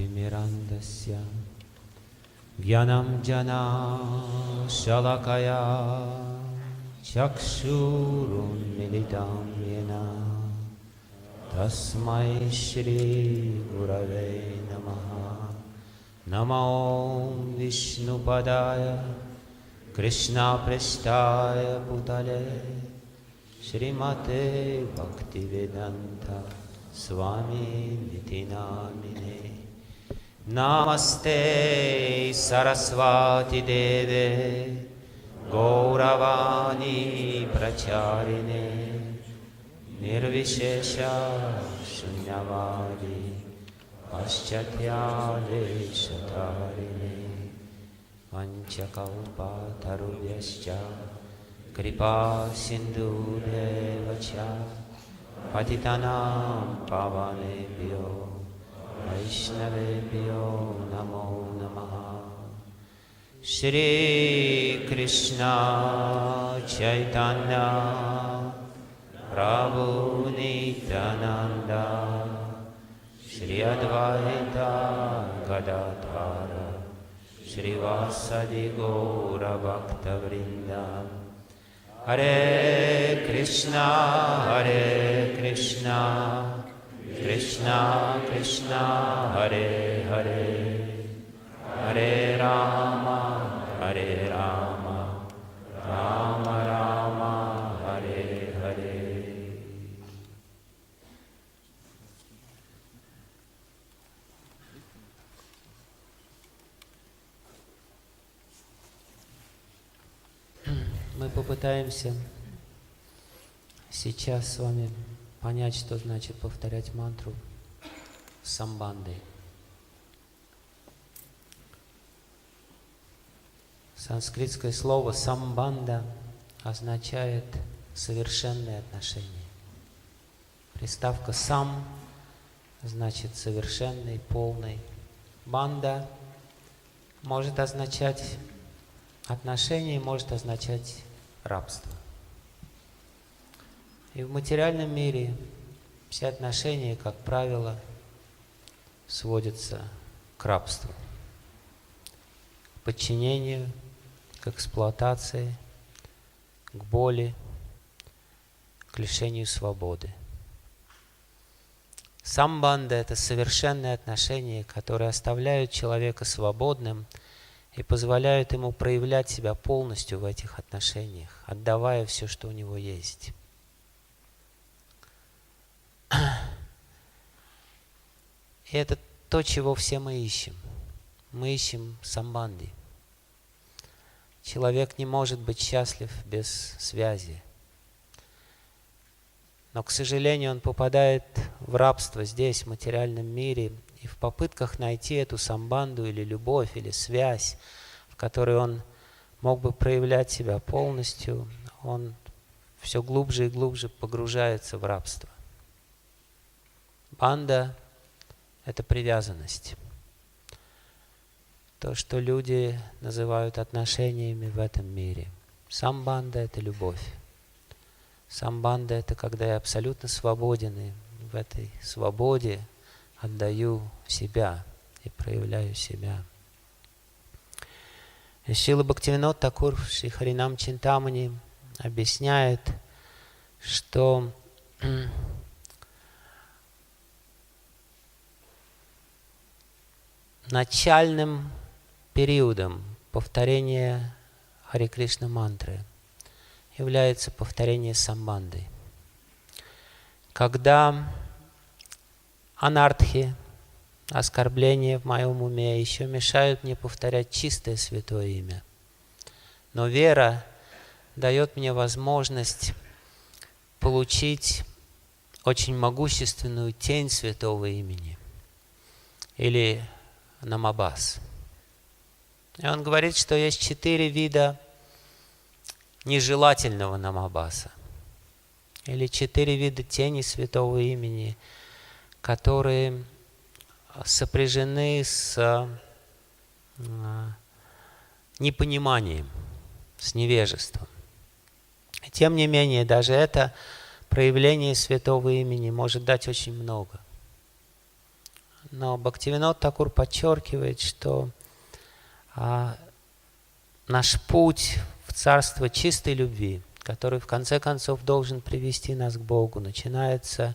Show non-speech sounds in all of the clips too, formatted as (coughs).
तिमिरन्दस्य। ज्ञानं जना शलकया। चक्षुरुन्मिलितं येन। तस्मै श्रीगुरवे नमः। नमो विष्णुपदाय। कृष्णापृष्ठाय पुतले। श्रीमते भक्तिवेदन्त स्वामी नामिने नमस्ते सरस्वतीदेवे गौरवाणी प्रचारिणे निर्विशेष शून्यवादी पाश्चात्यादेशतारिणे पञ्चकौपातरुभ्यश्च कृपा सिन्धुदेव च पतितानां पावनेभ्यो वैष्णवेभ्यो नमो नमः। श्रीकृष्ण चैतन्य श्री अद्वैता गदाधर श्रीवासदि गौरभक्तवृन्द। हरे कृष्णा हरे Krishna Krishna, Krishna, Hare Hare, Hare Rama, Hare Rama, Rama Rama, Hare Hare. Мы попытаемся сейчас с вами понять, что значит повторять мантру самбанды. Санскритское слово самбанда означает совершенные отношения. Приставка сам значит совершенный, полный. Банда может означать отношения, может означать рабство. И в материальном мире все отношения, как правило, сводятся к рабству, к подчинению, к эксплуатации, к боли, к лишению свободы. Самбанда – это совершенные отношения, которые оставляют человека свободным и позволяют ему проявлять себя полностью в этих отношениях, отдавая все, что у него есть. И это то, чего все мы ищем. Мы ищем самбанди. Человек не может быть счастлив без связи. Но, к сожалению, он попадает в рабство здесь, в материальном мире, и в попытках найти эту самбанду или любовь, или связь, в которой он мог бы проявлять себя полностью, он все глубже и глубже погружается в рабство. Банда – это привязанность. То, что люди называют отношениями в этом мире. Сам банда – это любовь. Сам банда – это когда я абсолютно свободен, и в этой свободе отдаю себя и проявляю себя. Шила Бхактивинод Такур Шри Чинтамани объясняет, что (clears throat) начальным периодом повторения Хари Кришна мантры является повторение самбанды. Когда анартхи, оскорбления в моем уме еще мешают мне повторять чистое святое имя. Но вера дает мне возможность получить очень могущественную тень святого имени или намабас. И он говорит, что есть четыре вида нежелательного намабаса или четыре вида тени святого имени – которые сопряжены с а, непониманием, с невежеством. Тем не менее, даже это проявление святого имени может дать очень много. Но Бхактивинод Такур подчеркивает, что а, наш путь в царство чистой любви, который в конце концов должен привести нас к Богу, начинается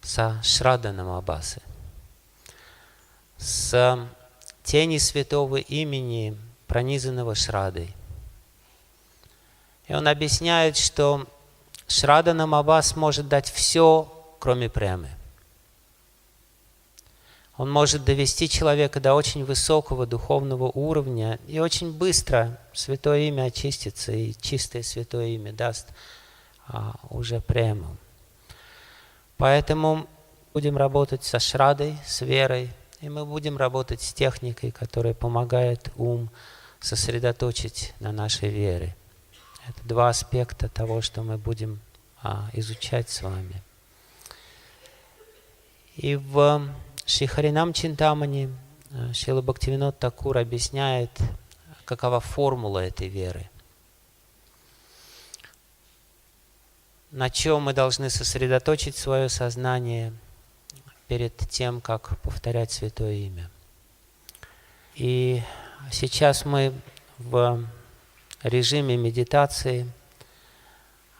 со Шрадана Абасы, с тени святого имени, пронизанного Шрадой. И он объясняет, что Шрада Намабас может дать все, кроме премы. Он может довести человека до очень высокого духовного уровня, и очень быстро святое имя очистится, и чистое святое имя даст а, уже прему. Поэтому будем работать со шрадой, с верой, и мы будем работать с техникой, которая помогает ум сосредоточить на нашей вере. Это два аспекта того, что мы будем а, изучать с вами. И в Шихаринам Чинтамани э, Шила Бхактивинод Такур объясняет, какова формула этой веры. На чем мы должны сосредоточить свое сознание перед тем, как повторять Святое Имя. И сейчас мы в режиме медитации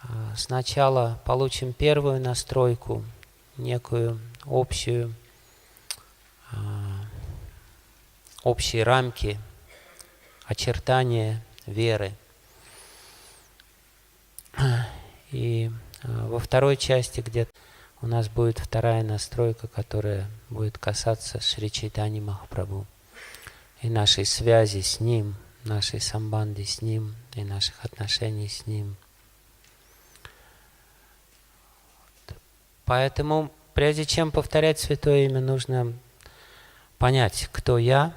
э, сначала получим первую настройку, некую общую общие рамки, очертания веры. И а, во второй части, где у нас будет вторая настройка, которая будет касаться Шри Чайтани Махапрабху и нашей связи с Ним, нашей самбанды с Ним и наших отношений с Ним. Поэтому, прежде чем повторять Святое Имя, нужно понять, кто я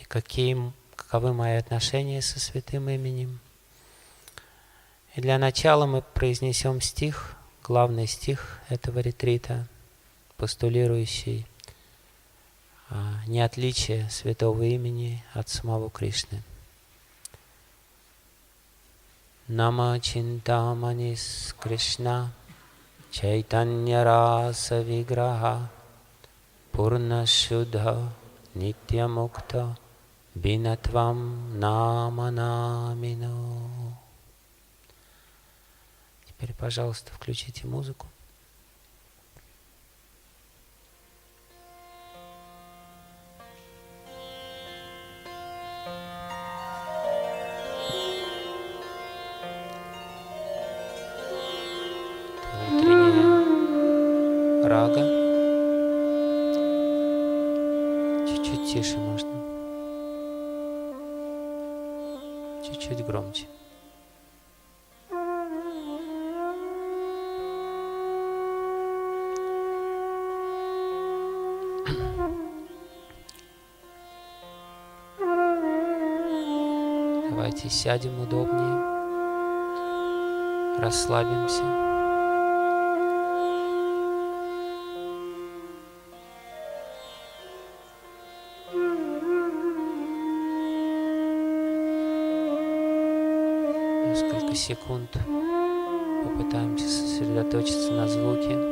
и каким, каковы мои отношения со святым именем. И для начала мы произнесем стих, главный стих этого ретрита, постулирующий а, не отличие святого имени от самого Кришны. Нама Чинтаманис Кришна Чайтанья Раса Виграха Mukta Binatvam Nama Namino. Теперь, пожалуйста, включите музыку. Рага. Тише можно. Чуть-чуть громче. Давайте сядем удобнее, расслабимся. Секунд попытаемся сосредоточиться на звуке.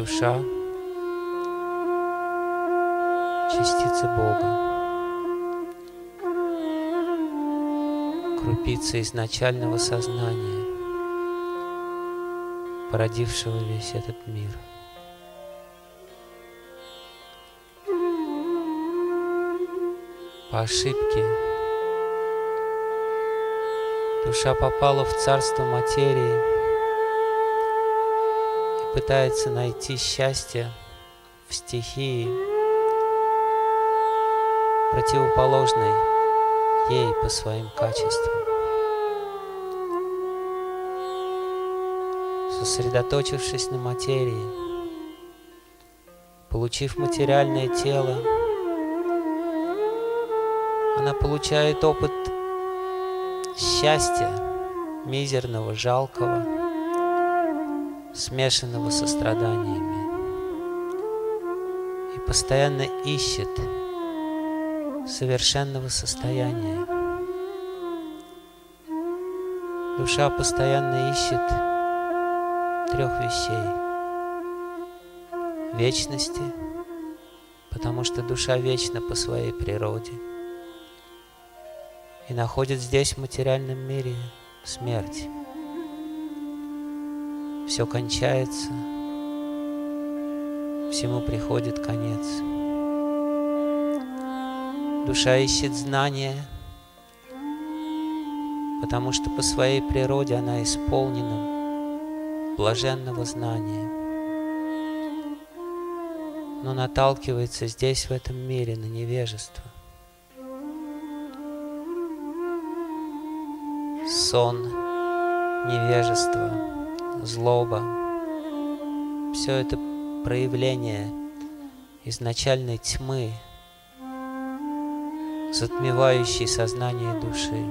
Душа, частица Бога, крупица изначального сознания, породившего весь этот мир. По ошибке душа попала в царство материи – пытается найти счастье в стихии, противоположной ей по своим качествам. Сосредоточившись на материи, получив материальное тело, она получает опыт счастья, мизерного, жалкого, смешанного со страданиями. И постоянно ищет совершенного состояния. Душа постоянно ищет трех вещей. Вечности, потому что душа вечна по своей природе – и находит здесь, в материальном мире, смерть. Все кончается, всему приходит конец. Душа ищет знания, потому что по своей природе она исполнена блаженного знания. Но наталкивается здесь, в этом мире, на невежество. сон, невежество, злоба. Все это проявление изначальной тьмы, затмевающей сознание души.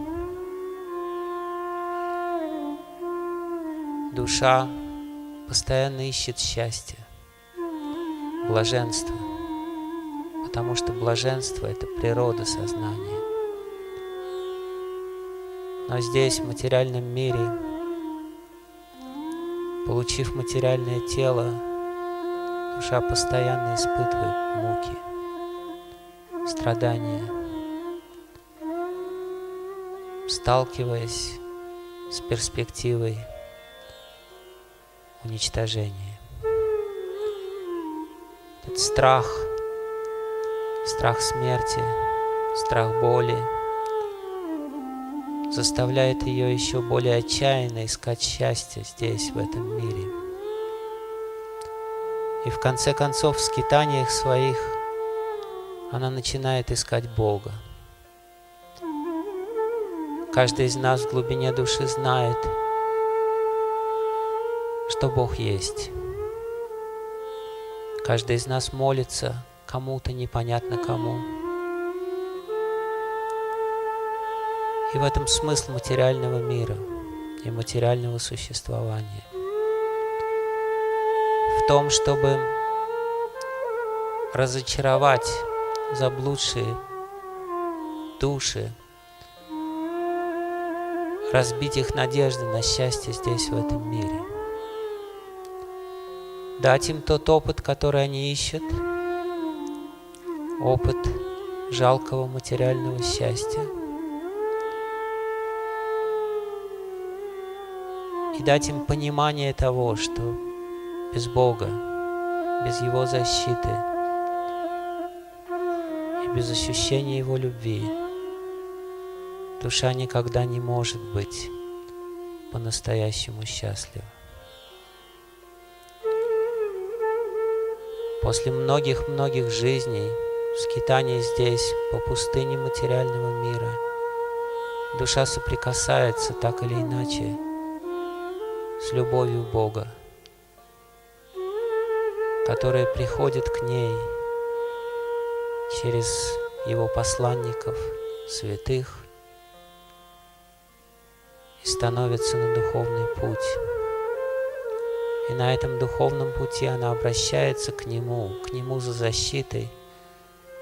Душа постоянно ищет счастье, блаженство, потому что блаженство — это природа сознания. Но здесь, в материальном мире, получив материальное тело, душа постоянно испытывает муки, страдания, сталкиваясь с перспективой уничтожения. Этот страх, страх смерти, страх боли – заставляет ее еще более отчаянно искать счастье здесь, в этом мире. И в конце концов, в скитаниях своих она начинает искать Бога. Каждый из нас в глубине души знает, что Бог есть. Каждый из нас молится кому-то, непонятно кому. И в этом смысл материального мира и материального существования. В том, чтобы разочаровать заблудшие души, разбить их надежды на счастье здесь, в этом мире. Дать им тот опыт, который они ищут, опыт жалкого материального счастья – и дать им понимание того, что без Бога, без Его защиты и без ощущения Его любви душа никогда не может быть по-настоящему счастлива. После многих-многих жизней, скитаний здесь, по пустыне материального мира, душа соприкасается так или иначе с любовью Бога, которая приходит к ней через Его посланников, святых, и становится на духовный путь. И на этом духовном пути она обращается к Нему, к Нему за защитой,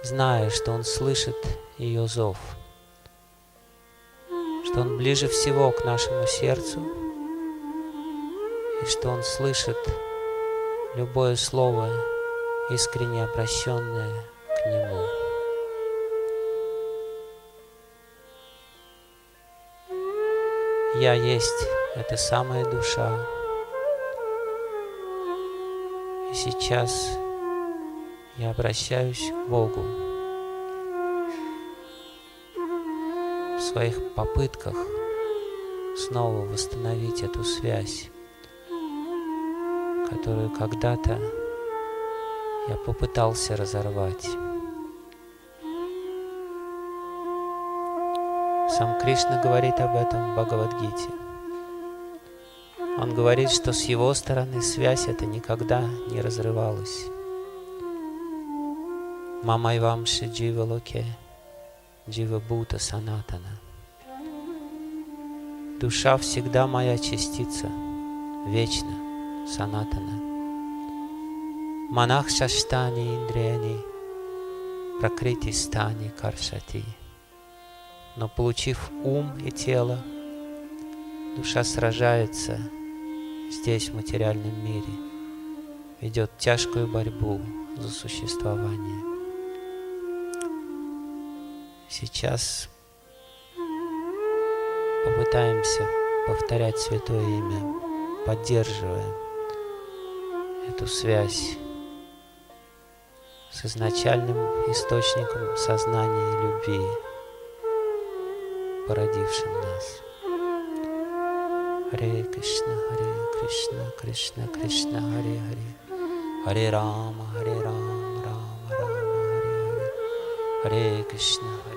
зная, что Он слышит ее зов, что Он ближе всего к нашему сердцу, и что Он слышит любое слово, искренне обращенное к Нему. Я есть эта самая душа. И сейчас я обращаюсь к Богу в своих попытках снова восстановить эту связь которую когда-то я попытался разорвать. Сам Кришна говорит об этом в Бхагавадгите. Он говорит, что с его стороны связь эта никогда не разрывалась. Мамай вамши джива локе, джива бута санатана. Душа всегда моя частица, вечно, санатана. Манах шаштани индрияни, пракрити стани каршати. Но получив ум и тело, душа сражается здесь, в материальном мире, ведет тяжкую борьбу за существование. Сейчас попытаемся повторять Святое Имя, поддерживая эту связь с изначальным источником сознания и любви, породившим нас. Харе Кришна, Харе Кришна, Кришна Кришна, Харе Харе, Харе Рама, Харе Рама, Рама Рама, Харе Харе, Харе Кришна, Харе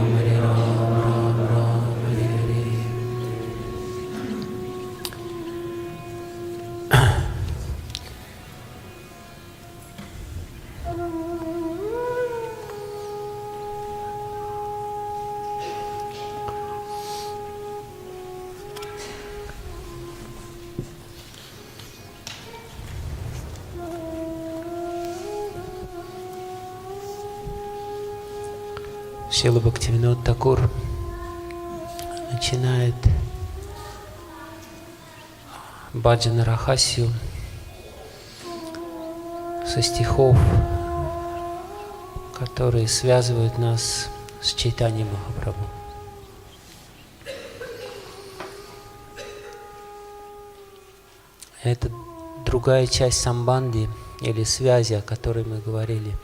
Шила Бхактивинод Такур начинает Баджана Рахасию со стихов, которые связывают нас с Чайтаньей Махапрабху. Это другая часть самбанди или связи, о которой мы говорили.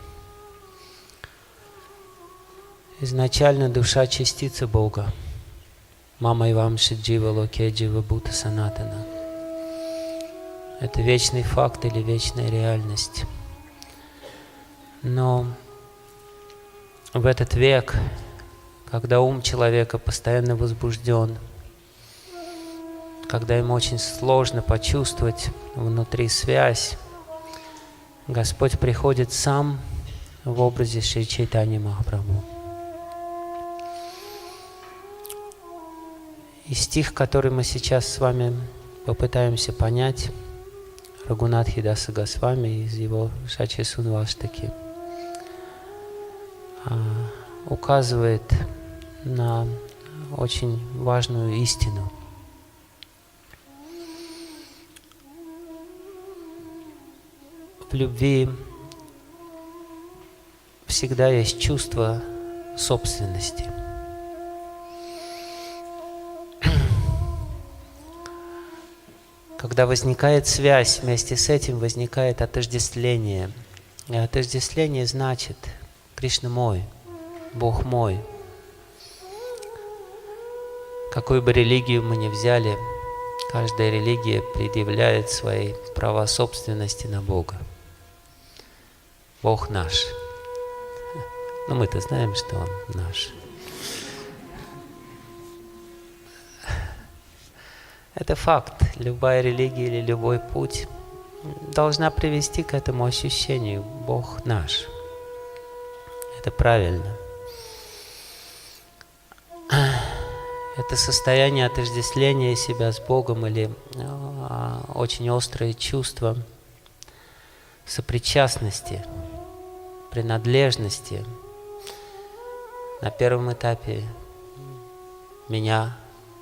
Изначально душа частица Бога. Мама и вам Шиджива Локе Джива Бута Санатана. Это вечный факт или вечная реальность. Но в этот век, когда ум человека постоянно возбужден, когда ему очень сложно почувствовать внутри связь, Господь приходит сам в образе Шри Чайтани Махапрабху. И стих, который мы сейчас с вами попытаемся понять, Рагунат Хидаса Госвами из его Шачи Сунваштаки, указывает на очень важную истину. В любви всегда есть чувство собственности – Когда возникает связь, вместе с этим возникает отождествление. И отождествление значит Кришна мой, Бог мой. Какую бы религию мы ни взяли, каждая религия предъявляет свои права собственности на Бога. Бог наш. Но ну, мы-то знаем, что Он наш. Это факт. Любая религия или любой путь должна привести к этому ощущению Бог наш. Это правильно. Это состояние отождествления себя с Богом или а, очень острое чувство сопричастности, принадлежности на первом этапе меня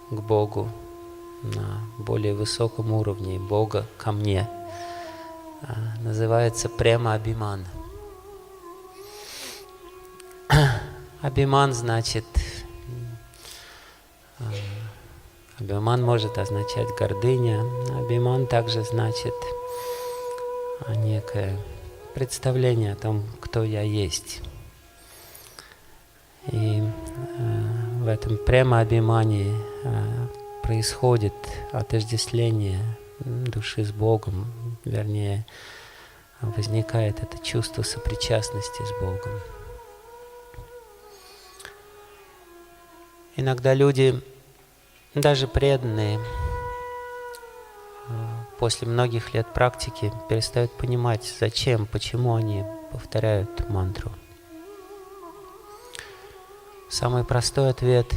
к Богу, на более высоком уровне Бога ко мне. А, называется према абиман. Абиман (clears throat) значит... Абиман может означать гордыня. Абиман также значит а, некое представление о том, кто я есть. И э, в этом прямо обимании э, происходит отождествление души с Богом, вернее, возникает это чувство сопричастности с Богом. Иногда люди, даже преданные, после многих лет практики перестают понимать, зачем, почему они повторяют мантру. Самый простой ответ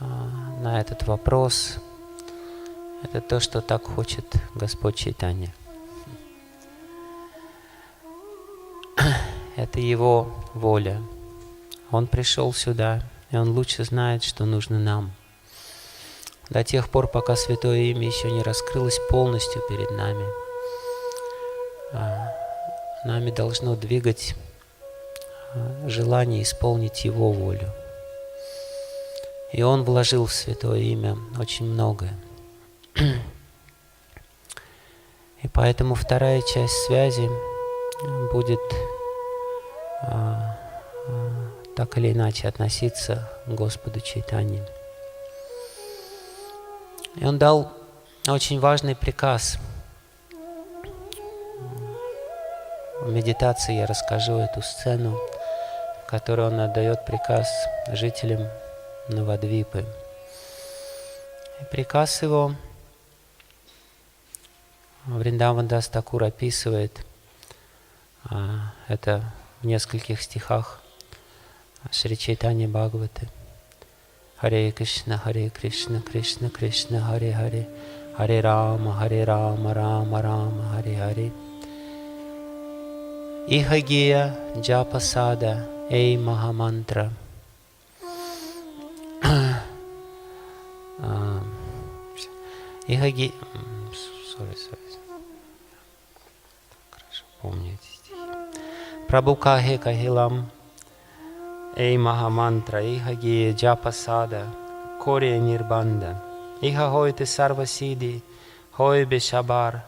на этот вопрос – это то, что так хочет Господь Чайтанья. (clears throat) Это Его воля. Он пришел сюда, и Он лучше знает, что нужно нам – до тех пор, пока Святое Имя еще не раскрылось полностью перед нами. А, нами должно двигать а, желание исполнить Его волю. И Он вложил в Святое Имя очень многое. (clears throat) И поэтому вторая часть связи будет а, так или иначе относиться к Господу Чайтани. И он дал очень важный приказ. В медитации я расскажу эту сцену, в которой он отдает приказ жителям Навадвипы. И приказ его Вриндаван Дастакур описывает а, это в нескольких стихах Шри Чайтани Бхагаваты. Hare Krishna, Hare Krishna, Krishna Krishna, Hare Hare, Hare Rama, Hare Rama, Rama Rama, Hare Hare. Ihagiya Japasada, Ei Mahamantra. Ихаги... Sorry, sorry. Хорошо, помню эти стихи. Прабхукахе Кахилам Ei Mahamantra, Iha Gie Japasada, Kore Nirbanda, Iha Hoite Sarvasidi, Hoibe Shabar,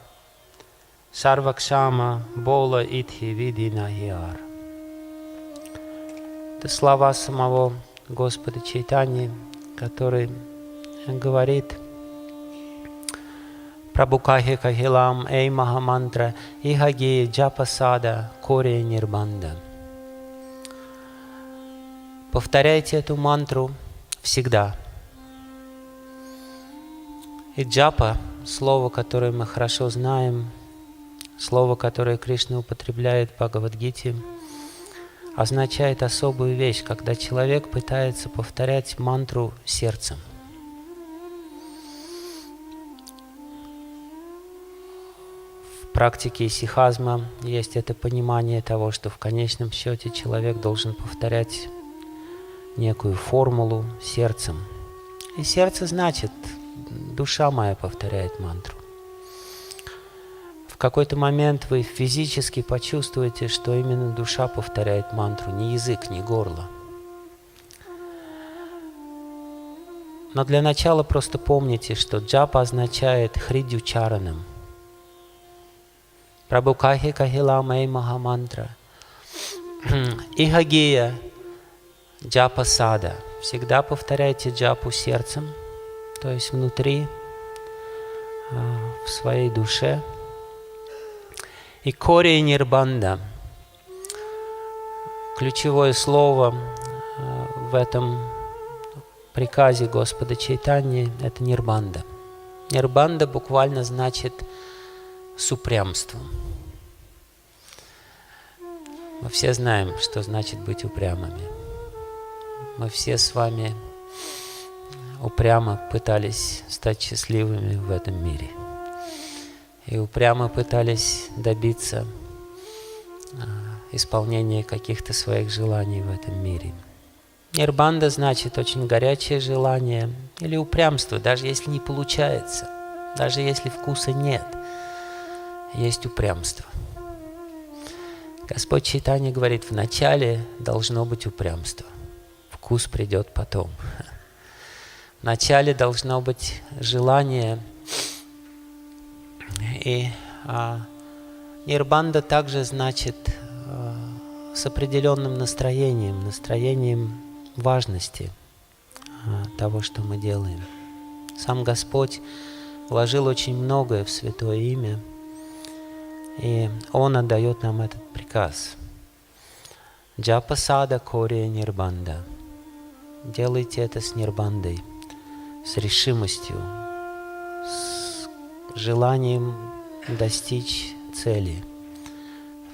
Сарвакшама Бола Итхи Види Нахиар. Это слова самого Господа Чайтани, который говорит Прабхукахи Кахилам Эй Махамантра Ихаги Джапасада Коре Нирбанда. Повторяйте эту мантру всегда. И джапа, слово, которое мы хорошо знаем, слово, которое Кришна употребляет в Бхагавадгите, означает особую вещь, когда человек пытается повторять мантру сердцем. Практике сихазма есть это понимание того, что в конечном счете человек должен повторять некую формулу сердцем. И сердце значит, душа моя повторяет мантру. В какой-то момент вы физически почувствуете, что именно душа повторяет мантру, не язык, не горло. Но для начала просто помните, что джапа означает хридючаранам. Прабхукахи кахилам эй махамантра. Ихагия Джапа сада. Всегда повторяйте джапу сердцем, то есть внутри, а, в своей душе. И кори нирбанда. Ключевое слово а, в этом приказе Господа Чайтани – это нирбанда. Нирбанда буквально значит с упрямством. Мы все знаем, что значит быть упрямыми. Мы все с вами упрямо пытались стать счастливыми в этом мире. И упрямо пытались добиться а, исполнения каких-то своих желаний в этом мире. Нирбанда значит очень горячее желание или упрямство, даже если не получается, даже если вкуса нет, есть упрямство. Господь Читание говорит, вначале должно быть упрямство – вкус придет потом. Вначале должно быть желание. И а, нирбанда также значит а, с определенным настроением, настроением важности а, того, что мы делаем. Сам Господь вложил очень многое в Святое Имя, и Он отдает нам этот приказ. Джапасада Кория Нирбанда. Делайте это с нирбандой, с решимостью, с желанием достичь цели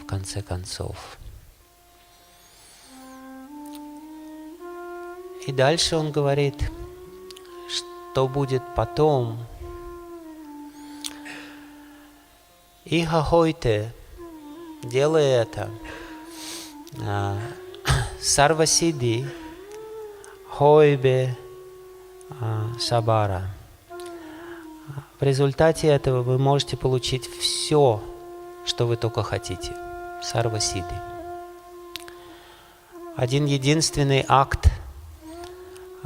в конце концов. И дальше он говорит, что будет потом. И хахойте, делая это, а, (coughs) сарвасиди, хойбе, а, сабара. В результате этого вы можете получить все, что вы только хотите. Сарвасиди. Один единственный акт –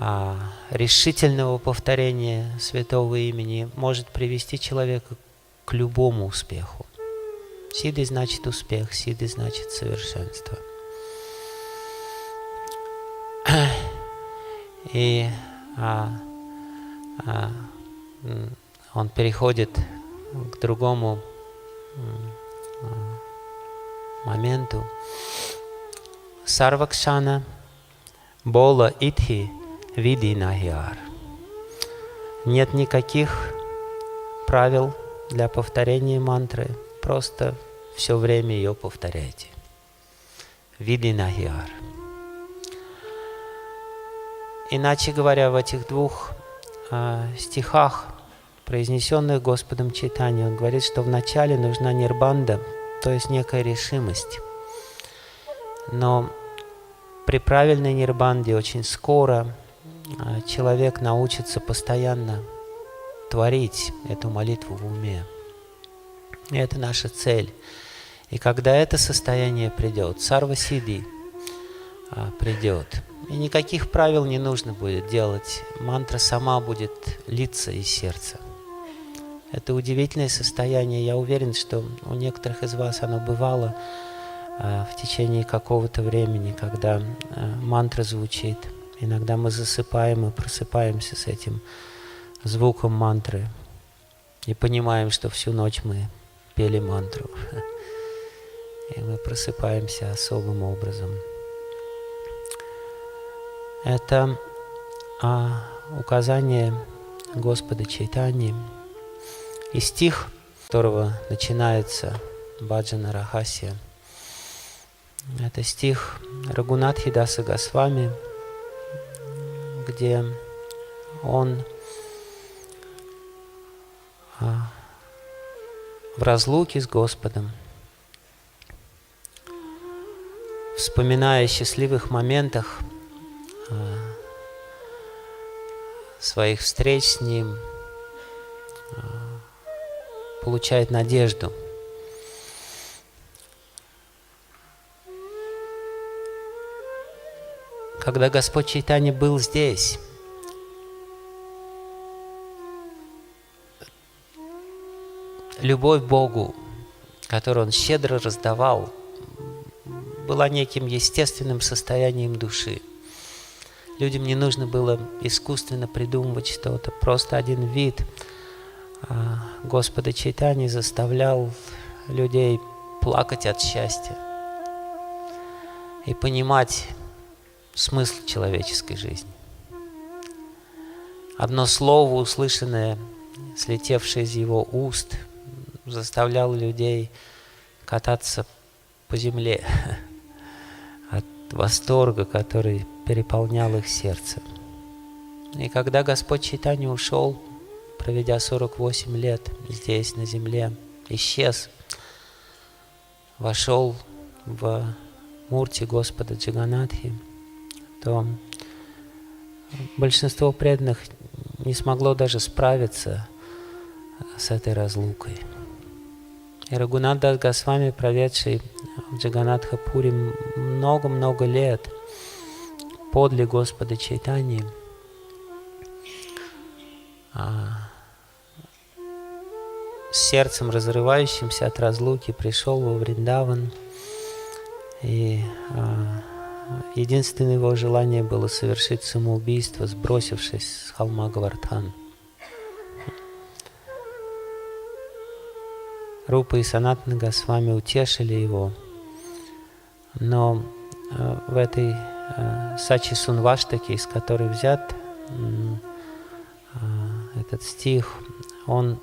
а, решительного повторения святого имени может привести человека к любому успеху. Сиды значит успех, сиды значит совершенство. (clears throat) И а, а, он переходит к другому моменту. Сарвакшана, Бола Итхи – види нахиар. Нет никаких правил для повторения мантры, просто все время ее повторяйте. Види нахиар. Иначе говоря, в этих двух э, стихах, произнесенных Господом читания, он говорит, что вначале нужна нирбанда, то есть некая решимость. Но при правильной нирбанде очень скоро а, человек научится постоянно творить эту молитву в уме. Это наша цель. И когда это состояние придет, сарва сиди а, придет, и никаких правил не нужно будет делать. Мантра сама будет литься из сердца. Это удивительное состояние. Я уверен, что у некоторых из вас оно бывало а, в течение какого-то времени, когда мантра звучит – Иногда мы засыпаем и просыпаемся с этим звуком мантры и понимаем, что всю ночь мы пели мантру. (laughs) И мы просыпаемся особым образом. Это а, указание Господа Чайтани и стих, которого начинается Баджана Рахасия. Это стих Рагунатхи Даса Госвами – где он в разлуке с Господом, вспоминая о счастливых моментах а, своих встреч с Ним, а, получает надежду – когда Господь Чайтани был здесь, любовь Богу, которую Он щедро раздавал, была неким естественным состоянием души. Людям не нужно было искусственно придумывать что-то. Просто один вид а, Господа Чайтани заставлял людей плакать от счастья и понимать, смысл человеческой жизни. Одно слово, услышанное, слетевшее из его уст, заставляло людей кататься по земле (laughs) от восторга, который переполнял их сердце. И когда Господь Читани ушел, проведя 48 лет здесь, на земле, исчез, вошел в Мурти Господа Джаганатхи – то большинство преданных не смогло даже справиться с этой разлукой. И Рагунат Госвами, проведший в Джаганатхапуре много-много лет, подле Господа Чайтани, а, с сердцем разрывающимся от разлуки пришел во Вриндаван, и а, единственное его желание было совершить самоубийство, сбросившись с холма Гавардхан. Рупа и Санатна Госвами утешили его, но э, в этой э, Сачи Сунваштаке, из которой взят э, этот стих, он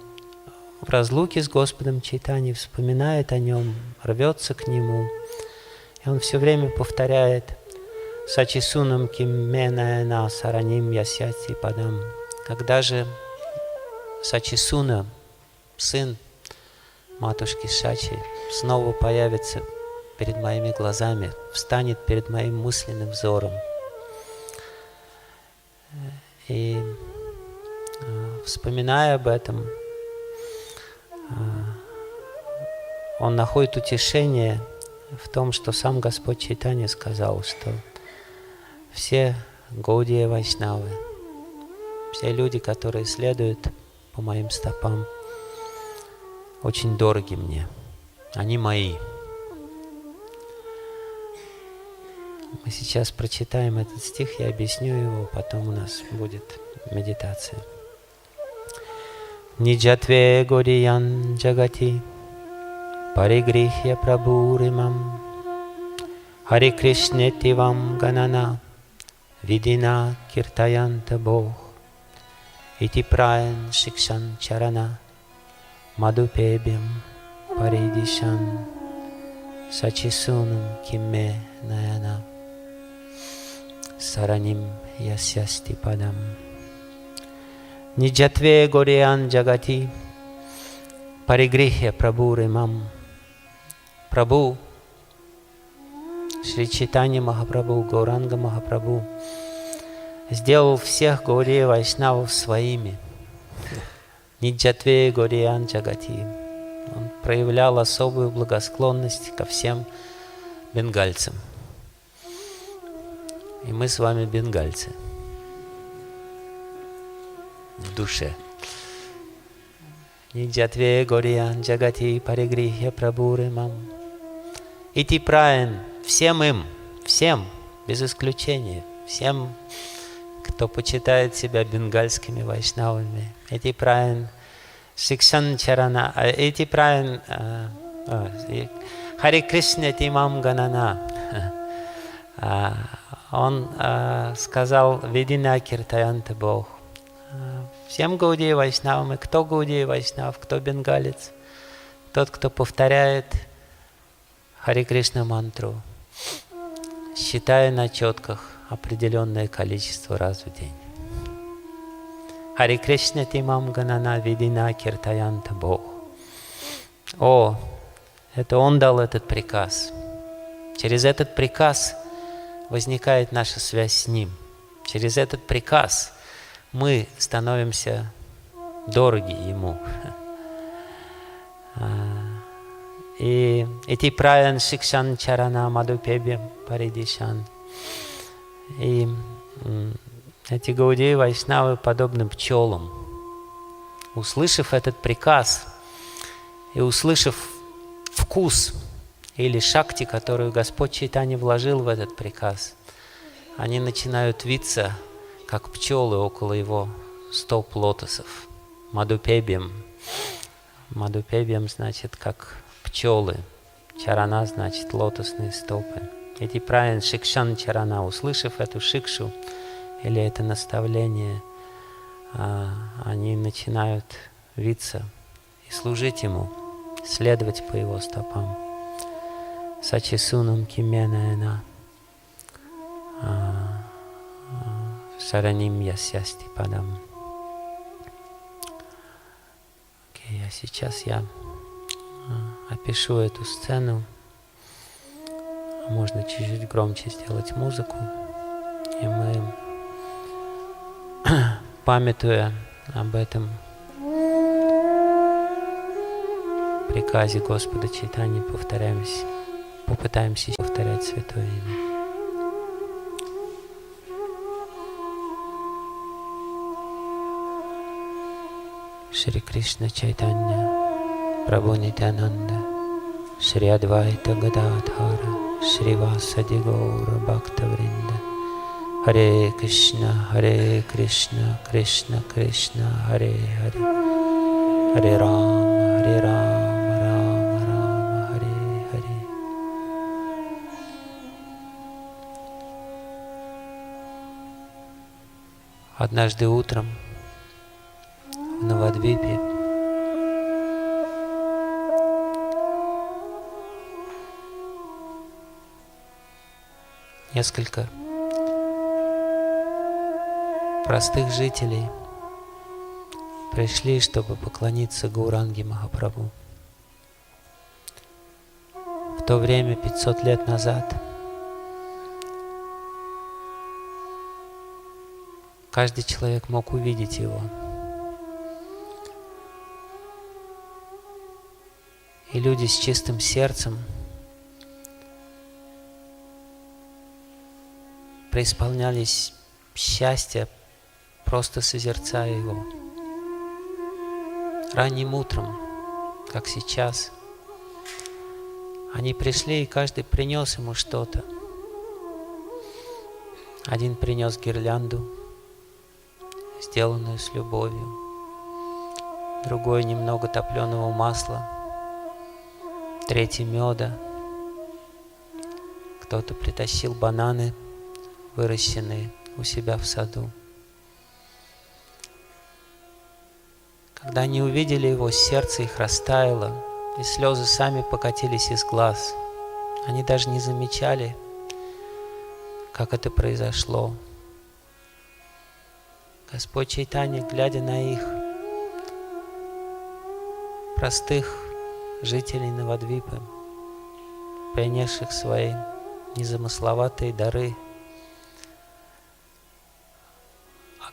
в разлуке с Господом Чайтани вспоминает о нем, рвется к нему, и он все время повторяет Сачисунам кимменаэна сараним ясяти падам. Когда же Сачисуна, сын матушки Шачи снова появится перед моими глазами, встанет перед моим мысленным взором. И э, вспоминая об этом, э, он находит утешение в том, что сам Господь Чайтанья сказал, что все Гаудия Вайшнавы, все люди, которые следуют по моим стопам, очень дороги мне. Они мои. Мы сейчас прочитаем этот стих, я объясню его, потом у нас будет медитация. Ниджатве Гориян Джагати Паригрихья Прабуримам Хари Кришне Тивам Ганана Видина Киртаянта Бог Ити Праен Шикшан Чарана Madhupebhyam paridishan sachisunum kimme nayana saranim yasyasti padam nijatve goreyan jagati паригрихья Прабу Римам. Прабу, Шри Читани Махапрабху, Гауранга Махапрабху сделал всех Гаурия Вайшнавов своими – Ниджатве Гориян Джагати. Он проявлял особую благосклонность ко всем бенгальцам. И мы с вами бенгальцы. В душе. Ниджатве Гориян Джагати Паригрихья Прабуры Мам. Ити Праен всем им, всем, без исключения, всем кто почитает себя бенгальскими вайшнавами. Эти правин Шикшан Чарана, эти правин Хари Кришна Тимам Ганана. (laughs) Он сказал, Видина Киртаянта Бог. Всем Гауди Вайшнавам, и кто Гауди Вайшнав, кто бенгалец, тот, кто повторяет Хари Кришна мантру, считая на четках, определенное количество раз в день. Хари Кришна Тимам Ганана Видина Киртаянта Бог. О, это Он дал этот приказ. Через этот приказ возникает наша связь с Ним. Через этот приказ мы становимся дороги Ему. (laughs) И эти правен шикшан чарана мадупебе паридишан – и эти гаудеи вайшнавы подобны пчелам. Услышав этот приказ и услышав вкус или шакти, которую Господь Чайтани вложил в этот приказ, они начинают виться, как пчелы около его стоп лотосов. Мадупебием. Мадупебием значит как пчелы. Чарана значит лотосные стопы. Эти правильно шикшан чарана, услышав эту шикшу или это наставление, а, они начинают виться и служить ему, следовать по его стопам. Сачисунам кименаэна а, а, сараним ясясти падам. Окей, а сейчас я опишу эту сцену можно чуть-чуть громче сделать музыку. И мы, (clears throat) памятуя об этом приказе Господа читания повторяемся, попытаемся повторять Святое Имя. Шри Кришна Чайтанья, Прабху Нитянанда, Шри Адвайта Гададхара, Gaura Bhakta Vrinda Hare Krishna Hare Krishna Krishna Krishna Hare Hare Hare Rama Hare Rama Rama Rama Hare Hare Однажды утром в Навадвипе. Несколько простых жителей пришли, чтобы поклониться Гауранге Махапрабху. В то время, 500 лет назад, каждый человек мог увидеть его – И люди с чистым сердцем преисполнялись счастья, просто созерцая его. Ранним утром, как сейчас, они пришли, и каждый принес ему что-то. Один принес гирлянду, сделанную с любовью, другой немного топленого масла – третий меда. Кто-то притащил бананы, выращенные у себя в саду. Когда они увидели его, сердце их растаяло, и слезы сами покатились из глаз. Они даже не замечали, как это произошло. Господь Чайтани, глядя на их простых жителей Навадвипы, принесших свои незамысловатые дары,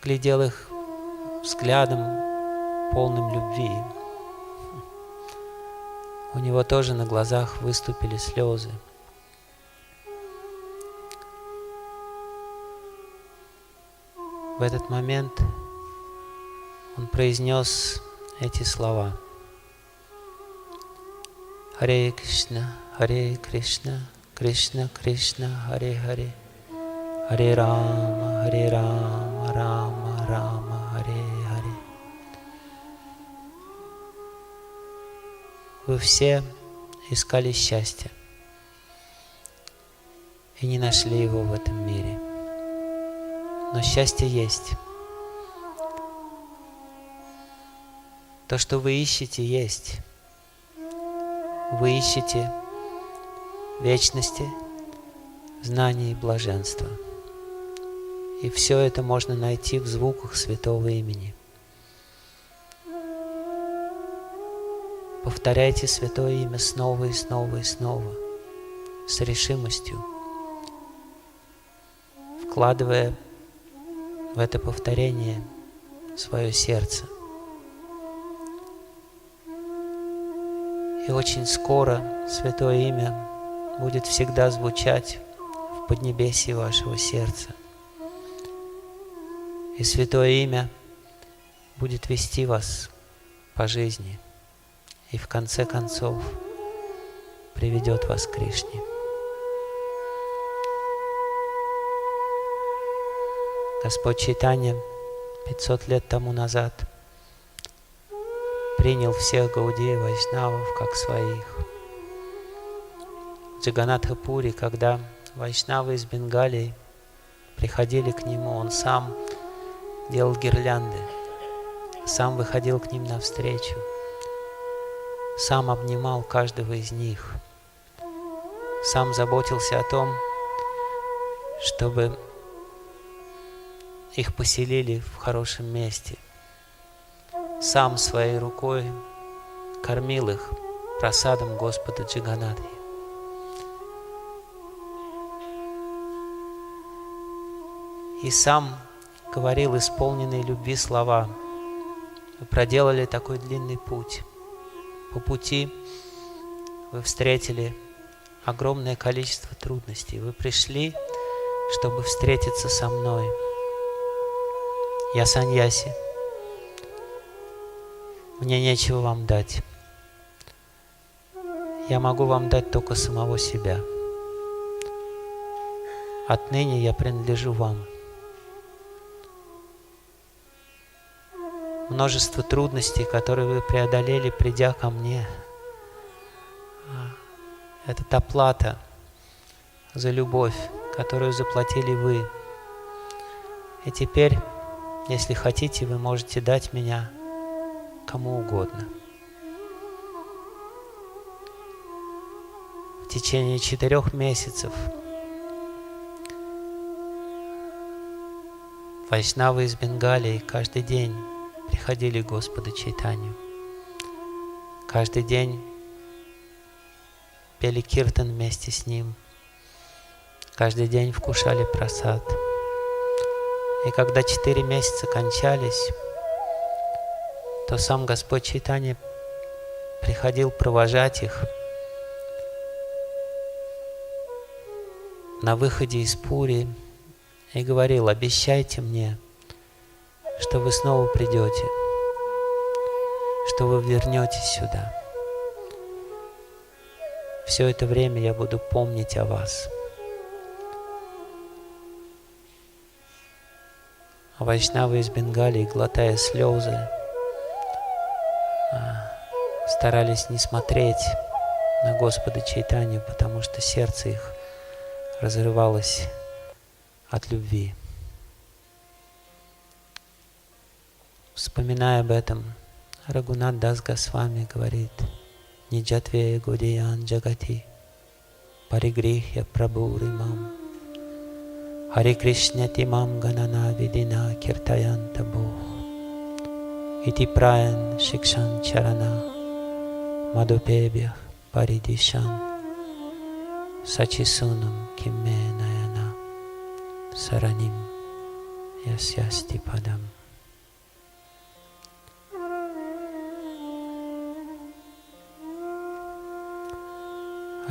оглядел их взглядом, полным любви. У него тоже на глазах выступили слезы. В этот момент он произнес эти слова – Харе Кришна, Харе Кришна, Кришна Кришна, Харе Харе, Харе Рама, Харе Рама, Рама Рама, Харе Харе. Вы все искали счастье и не нашли его в этом мире. Но счастье есть. То, что вы ищете, есть вы ищете вечности, знания и блаженства. И все это можно найти в звуках святого имени. Повторяйте святое имя снова и снова и снова, с решимостью, вкладывая в это повторение свое сердце – И очень скоро Святое Имя будет всегда звучать в поднебесье вашего сердца. И Святое Имя будет вести вас по жизни и в конце концов приведет вас к Кришне. Господь Чайтанья 500 лет тому назад – принял всех Гаудеев Вайшнавов как своих. В Джаганатхапуре, когда Вайшнавы из Бенгалии приходили к нему, он сам делал гирлянды, сам выходил к ним навстречу, сам обнимал каждого из них, сам заботился о том, чтобы их поселили в хорошем месте – сам своей рукой кормил их просадом Господа Джиганадхи. И сам говорил исполненные любви слова. Вы проделали такой длинный путь. По пути вы встретили огромное количество трудностей. Вы пришли, чтобы встретиться со мной. Я Саньяси. Мне нечего вам дать. Я могу вам дать только самого себя. Отныне я принадлежу вам. Множество трудностей, которые вы преодолели, придя ко мне, это та плата за любовь, которую заплатили вы. И теперь, если хотите, вы можете дать меня кому угодно. В течение четырех месяцев Вайшнавы из Бенгалии каждый день приходили к Господу Чайтанию. Каждый день пели киртан вместе с ним. Каждый день вкушали просад. И когда четыре месяца кончались, то сам Господь Чайтанья приходил провожать их на выходе из Пури и говорил, обещайте мне, что вы снова придете, что вы вернетесь сюда. Все это время я буду помнить о вас. А вайшнавы из Бенгалии, глотая слезы, а, старались не смотреть на Господа Чайтанию, потому что сердце их разрывалось от любви. Вспоминая об этом, Рагунат Дас Госвами говорит, Ниджатве Гудиян Джагати, Паригрихья Прабуримам, Хари Кришна Тимам Ганана Видина Киртаян Табу, Ити Праян Шикшан Чарана, Мадупебьях Паридишан, Сачисунам Кимена Сараним Ясясти Падам.